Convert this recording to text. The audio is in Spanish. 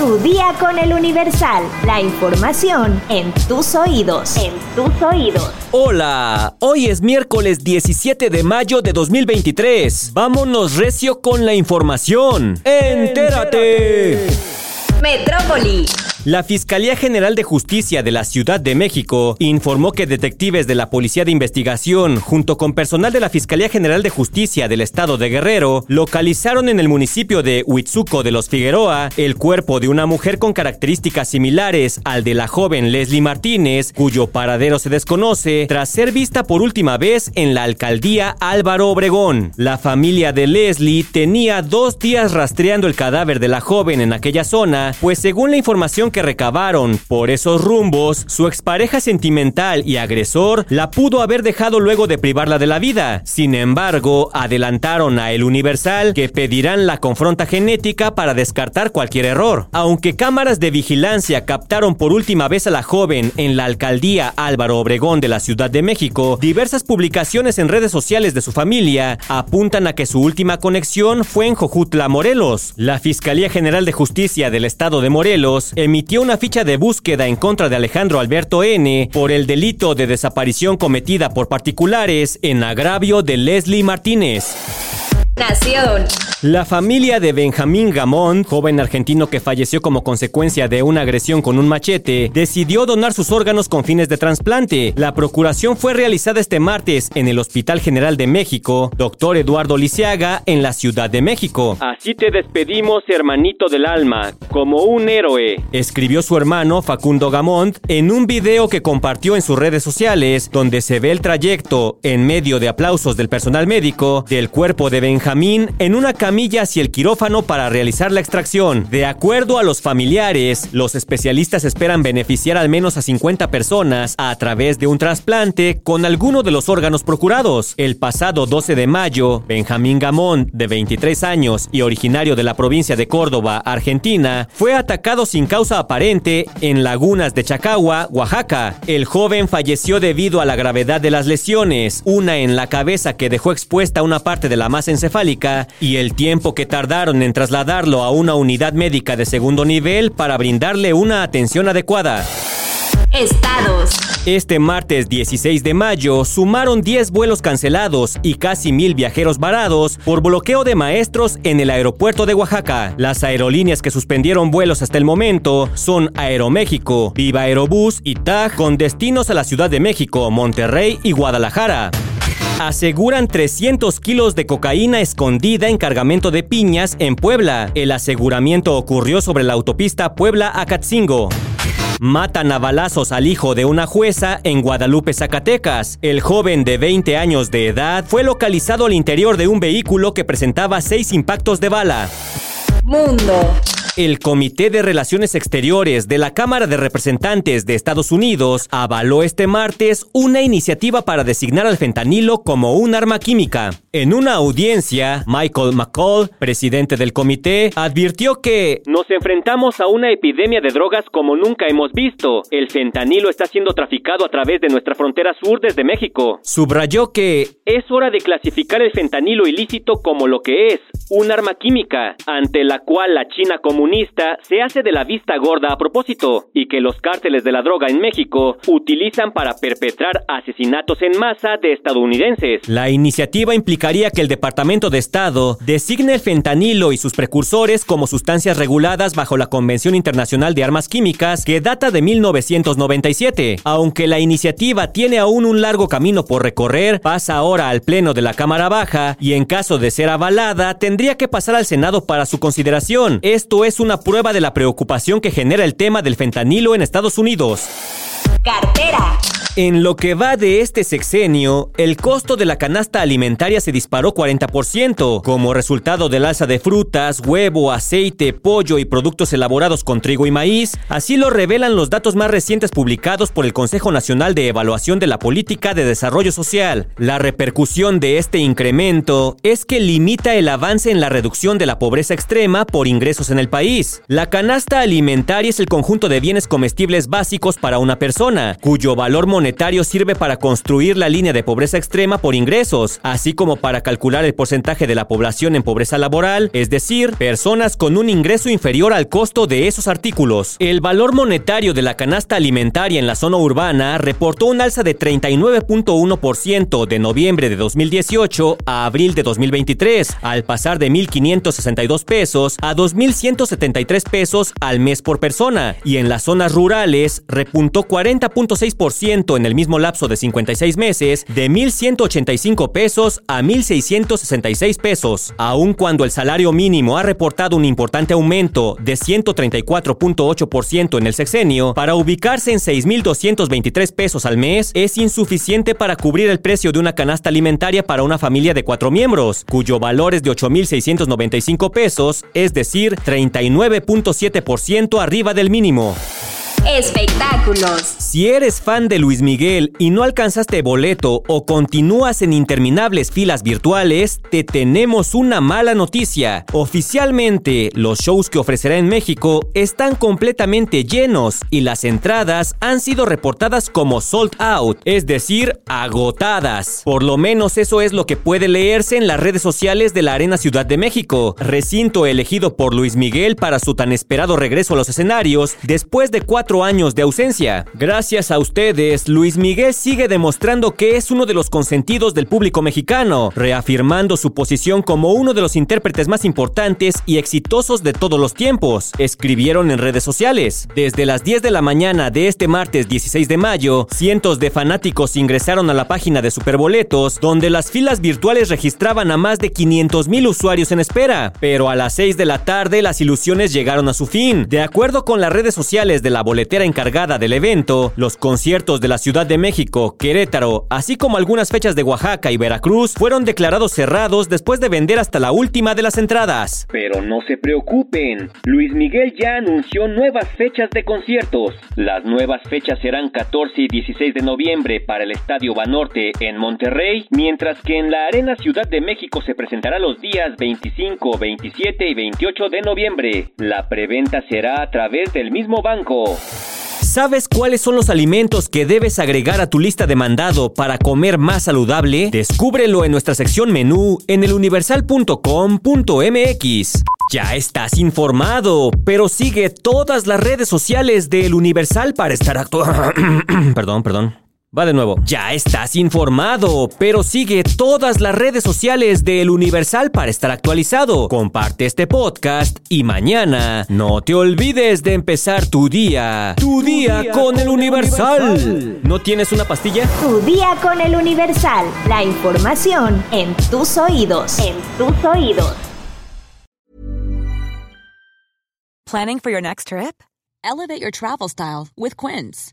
Tu día con el Universal. La información en tus oídos. En tus oídos. Hola, hoy es miércoles 17 de mayo de 2023. Vámonos recio con la información. ¡Entérate! Metrópoli. La Fiscalía General de Justicia de la Ciudad de México informó que detectives de la Policía de Investigación, junto con personal de la Fiscalía General de Justicia del Estado de Guerrero, localizaron en el municipio de Huitzuco de los Figueroa el cuerpo de una mujer con características similares al de la joven Leslie Martínez, cuyo paradero se desconoce, tras ser vista por última vez en la alcaldía Álvaro Obregón. La familia de Leslie tenía dos días rastreando el cadáver de la joven en aquella zona, pues según la información que recabaron por esos rumbos, su expareja sentimental y agresor la pudo haber dejado luego de privarla de la vida. Sin embargo, adelantaron a El Universal que pedirán la confronta genética para descartar cualquier error. Aunque cámaras de vigilancia captaron por última vez a la joven en la alcaldía Álvaro Obregón de la Ciudad de México, diversas publicaciones en redes sociales de su familia apuntan a que su última conexión fue en Jojutla, Morelos. La Fiscalía General de Justicia del Estado de Morelos emitió emitió una ficha de búsqueda en contra de Alejandro Alberto N. por el delito de desaparición cometida por particulares en agravio de Leslie Martínez. Nación. La familia de Benjamín Gamón, joven argentino que falleció como consecuencia de una agresión con un machete, decidió donar sus órganos con fines de trasplante. La procuración fue realizada este martes en el Hospital General de México, doctor Eduardo Lisiaga, en la Ciudad de México. Así te despedimos, hermanito del alma, como un héroe, escribió su hermano Facundo Gamont en un video que compartió en sus redes sociales, donde se ve el trayecto, en medio de aplausos del personal médico, del cuerpo de Benjamín en una camilla hacia el quirófano para realizar la extracción. De acuerdo a los familiares, los especialistas esperan beneficiar al menos a 50 personas a través de un trasplante con alguno de los órganos procurados. El pasado 12 de mayo, Benjamín Gamón, de 23 años y originario de la provincia de Córdoba, Argentina, fue atacado sin causa aparente en lagunas de Chacagua, Oaxaca. El joven falleció debido a la gravedad de las lesiones, una en la cabeza que dejó expuesta una parte de la masa encefálica y el tiempo que tardaron en trasladarlo a una unidad médica de segundo nivel para brindarle una atención adecuada. Estados. Este martes 16 de mayo sumaron 10 vuelos cancelados y casi mil viajeros varados por bloqueo de maestros en el aeropuerto de Oaxaca. Las aerolíneas que suspendieron vuelos hasta el momento son Aeroméxico, Viva Aerobús y TAG con destinos a la Ciudad de México, Monterrey y Guadalajara aseguran 300 kilos de cocaína escondida en cargamento de piñas en Puebla. El aseguramiento ocurrió sobre la autopista Puebla-Acatzingo. Matan a balazos al hijo de una jueza en Guadalupe, Zacatecas. El joven de 20 años de edad fue localizado al interior de un vehículo que presentaba seis impactos de bala. Mundo. El Comité de Relaciones Exteriores de la Cámara de Representantes de Estados Unidos avaló este martes una iniciativa para designar al fentanilo como un arma química. En una audiencia, Michael McCall, presidente del comité, advirtió que nos enfrentamos a una epidemia de drogas como nunca hemos visto. El fentanilo está siendo traficado a través de nuestra frontera sur desde México. Subrayó que es hora de clasificar el fentanilo ilícito como lo que es, un arma química, ante la cual la China comunista se hace de la vista gorda a propósito, y que los cárteles de la droga en México utilizan para perpetrar asesinatos en masa de estadounidenses. La iniciativa implicaría que el Departamento de Estado designe el fentanilo y sus precursores como sustancias reguladas bajo la Convención Internacional de Armas Químicas que data de 1997. Aunque la iniciativa tiene aún un largo camino por recorrer, pasa ahora al Pleno de la Cámara Baja y en caso de ser avalada tendría que pasar al Senado para su consideración. Esto es una prueba de la preocupación que genera el tema del fentanilo en Estados Unidos. Cartera. En lo que va de este sexenio, el costo de la canasta alimentaria se disparó 40%, como resultado del alza de frutas, huevo, aceite, pollo y productos elaborados con trigo y maíz, así lo revelan los datos más recientes publicados por el Consejo Nacional de Evaluación de la Política de Desarrollo Social. La repercusión de este incremento es que limita el avance en la reducción de la pobreza extrema por ingresos en el país. La canasta alimentaria es el conjunto de bienes comestibles básicos para una persona cuyo valor monetario sirve para construir la línea de pobreza extrema por ingresos, así como para calcular el porcentaje de la población en pobreza laboral, es decir, personas con un ingreso inferior al costo de esos artículos. El valor monetario de la canasta alimentaria en la zona urbana reportó un alza de 39.1% de noviembre de 2018 a abril de 2023, al pasar de 1.562 pesos a 2.173 pesos al mes por persona, y en las zonas rurales repuntó 40.6% en el mismo lapso de 56 meses, de 1.185 pesos a 1.666 pesos, aun cuando el salario mínimo ha reportado un importante aumento de 134.8% en el sexenio, para ubicarse en 6.223 pesos al mes, es insuficiente para cubrir el precio de una canasta alimentaria para una familia de cuatro miembros, cuyo valor es de 8.695 pesos, es decir, 39.7% arriba del mínimo. Espectáculos. Si eres fan de Luis Miguel y no alcanzaste boleto o continúas en interminables filas virtuales, te tenemos una mala noticia. Oficialmente, los shows que ofrecerá en México están completamente llenos y las entradas han sido reportadas como sold out, es decir, agotadas. Por lo menos eso es lo que puede leerse en las redes sociales de la Arena Ciudad de México, recinto elegido por Luis Miguel para su tan esperado regreso a los escenarios después de cuatro años de ausencia. Gracias a ustedes, Luis Miguel sigue demostrando que es uno de los consentidos del público mexicano, reafirmando su posición como uno de los intérpretes más importantes y exitosos de todos los tiempos, escribieron en redes sociales. Desde las 10 de la mañana de este martes 16 de mayo, cientos de fanáticos ingresaron a la página de Superboletos, donde las filas virtuales registraban a más de 500 mil usuarios en espera. Pero a las 6 de la tarde las ilusiones llegaron a su fin. De acuerdo con las redes sociales de la boleta, encargada del evento, los conciertos de la Ciudad de México, Querétaro, así como algunas fechas de Oaxaca y Veracruz fueron declarados cerrados después de vender hasta la última de las entradas. Pero no se preocupen, Luis Miguel ya anunció nuevas fechas de conciertos. Las nuevas fechas serán 14 y 16 de noviembre para el Estadio Banorte en Monterrey, mientras que en la Arena Ciudad de México se presentará los días 25, 27 y 28 de noviembre. La preventa será a través del mismo banco. ¿Sabes cuáles son los alimentos que debes agregar a tu lista de mandado para comer más saludable? Descúbrelo en nuestra sección menú en eluniversal.com.mx. Ya estás informado, pero sigue todas las redes sociales de El Universal para estar actuando. perdón, perdón. Va de nuevo. Ya estás informado, pero sigue todas las redes sociales de El Universal para estar actualizado. Comparte este podcast y mañana no te olvides de empezar tu día. Tu, día, con, El Universal. ¿No tienes una pastilla? Tu día con El Universal. La información en tus oídos. En tus oídos. Planning for your next trip? Elevate your travel style with Quince.